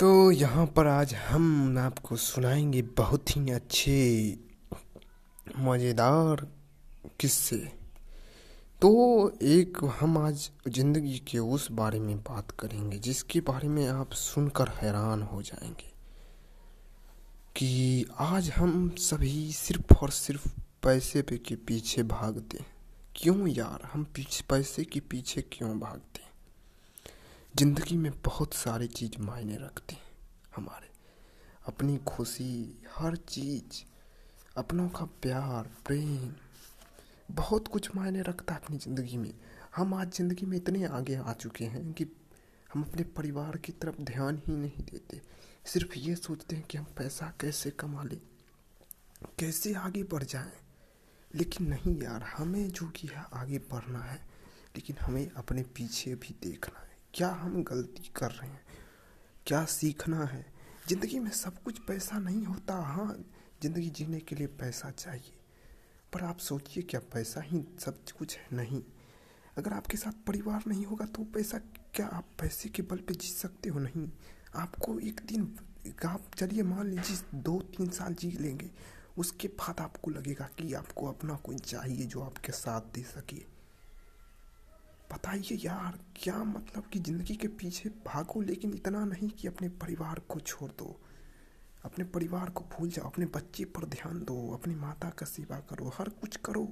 तो यहाँ पर आज हम आपको सुनाएँगे बहुत ही अच्छे, मज़ेदार किस्से। तो एक हम आज ज़िंदगी के उस बारे में बात करेंगे, जिसके बारे में आप सुनकर हैरान हो जाएँगे कि आज हम सभी सिर्फ़ और सिर्फ़ पैसे पे के पीछे भागते क्यों यार? हम पीछे, पैसे के पीछे क्यों भागते ज़िंदगी में बहुत सारी चीज़ मायने रखती हैं हमारे। अपनी खुशी, हर चीज़, अपनों का प्यार, प्रेम, बहुत कुछ मायने रखता है अपनी ज़िंदगी में। हम आज ज़िंदगी में इतने आगे आ चुके हैं कि हम अपने परिवार की तरफ़ ध्यान ही नहीं देते। सिर्फ़ ये सोचते हैं कि हम पैसा कैसे कमा लें, कैसे आगे बढ़ जाएँ। लेकिन नहीं यार, हमें जो कि है आगे बढ़ना है, लेकिन हमें अपने पीछे भी देखना है। क्या हम गलती कर रहे हैं? क्या सीखना है? ज़िंदगी में सब कुछ पैसा नहीं होता। हाँ ज़िंदगी जीने के लिए पैसा चाहिए। पर आप सोचिए क्या पैसा ही सब कुछ है नहीं। अगर आपके साथ परिवार नहीं होगा तो पैसा क्या आप पैसे के बल पे जी सकते हो? नहीं। आपको एक दिन आप चलिए, मान लीजिए दो तीन साल जी लेंगे। उसके बाद आपको लगेगा कि आपको अपना कोई चाहिए जो आपके साथ दे सके। बताइए यार, क्या मतलब कि ज़िंदगी के पीछे भागो लेकिन इतना नहीं कि अपने परिवार को छोड़ दो? अपने परिवार को भूल जाओ, अपने बच्चे पर ध्यान दो, अपनी माता का सेवा करो, हर कुछ करो।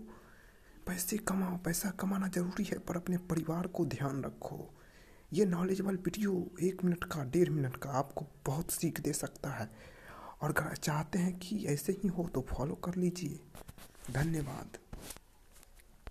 पैसे कमाओ, पैसा कमाना ज़रूरी है, पर अपने परिवार को ध्यान रखो। ये नॉलेजेबल वीडियो एक मिनट का, डेढ़ मिनट का आपको बहुत सीख दे सकता है। और अगर चाहते हैं कि ऐसे ही हो तो फॉलो कर लीजिए। धन्यवाद।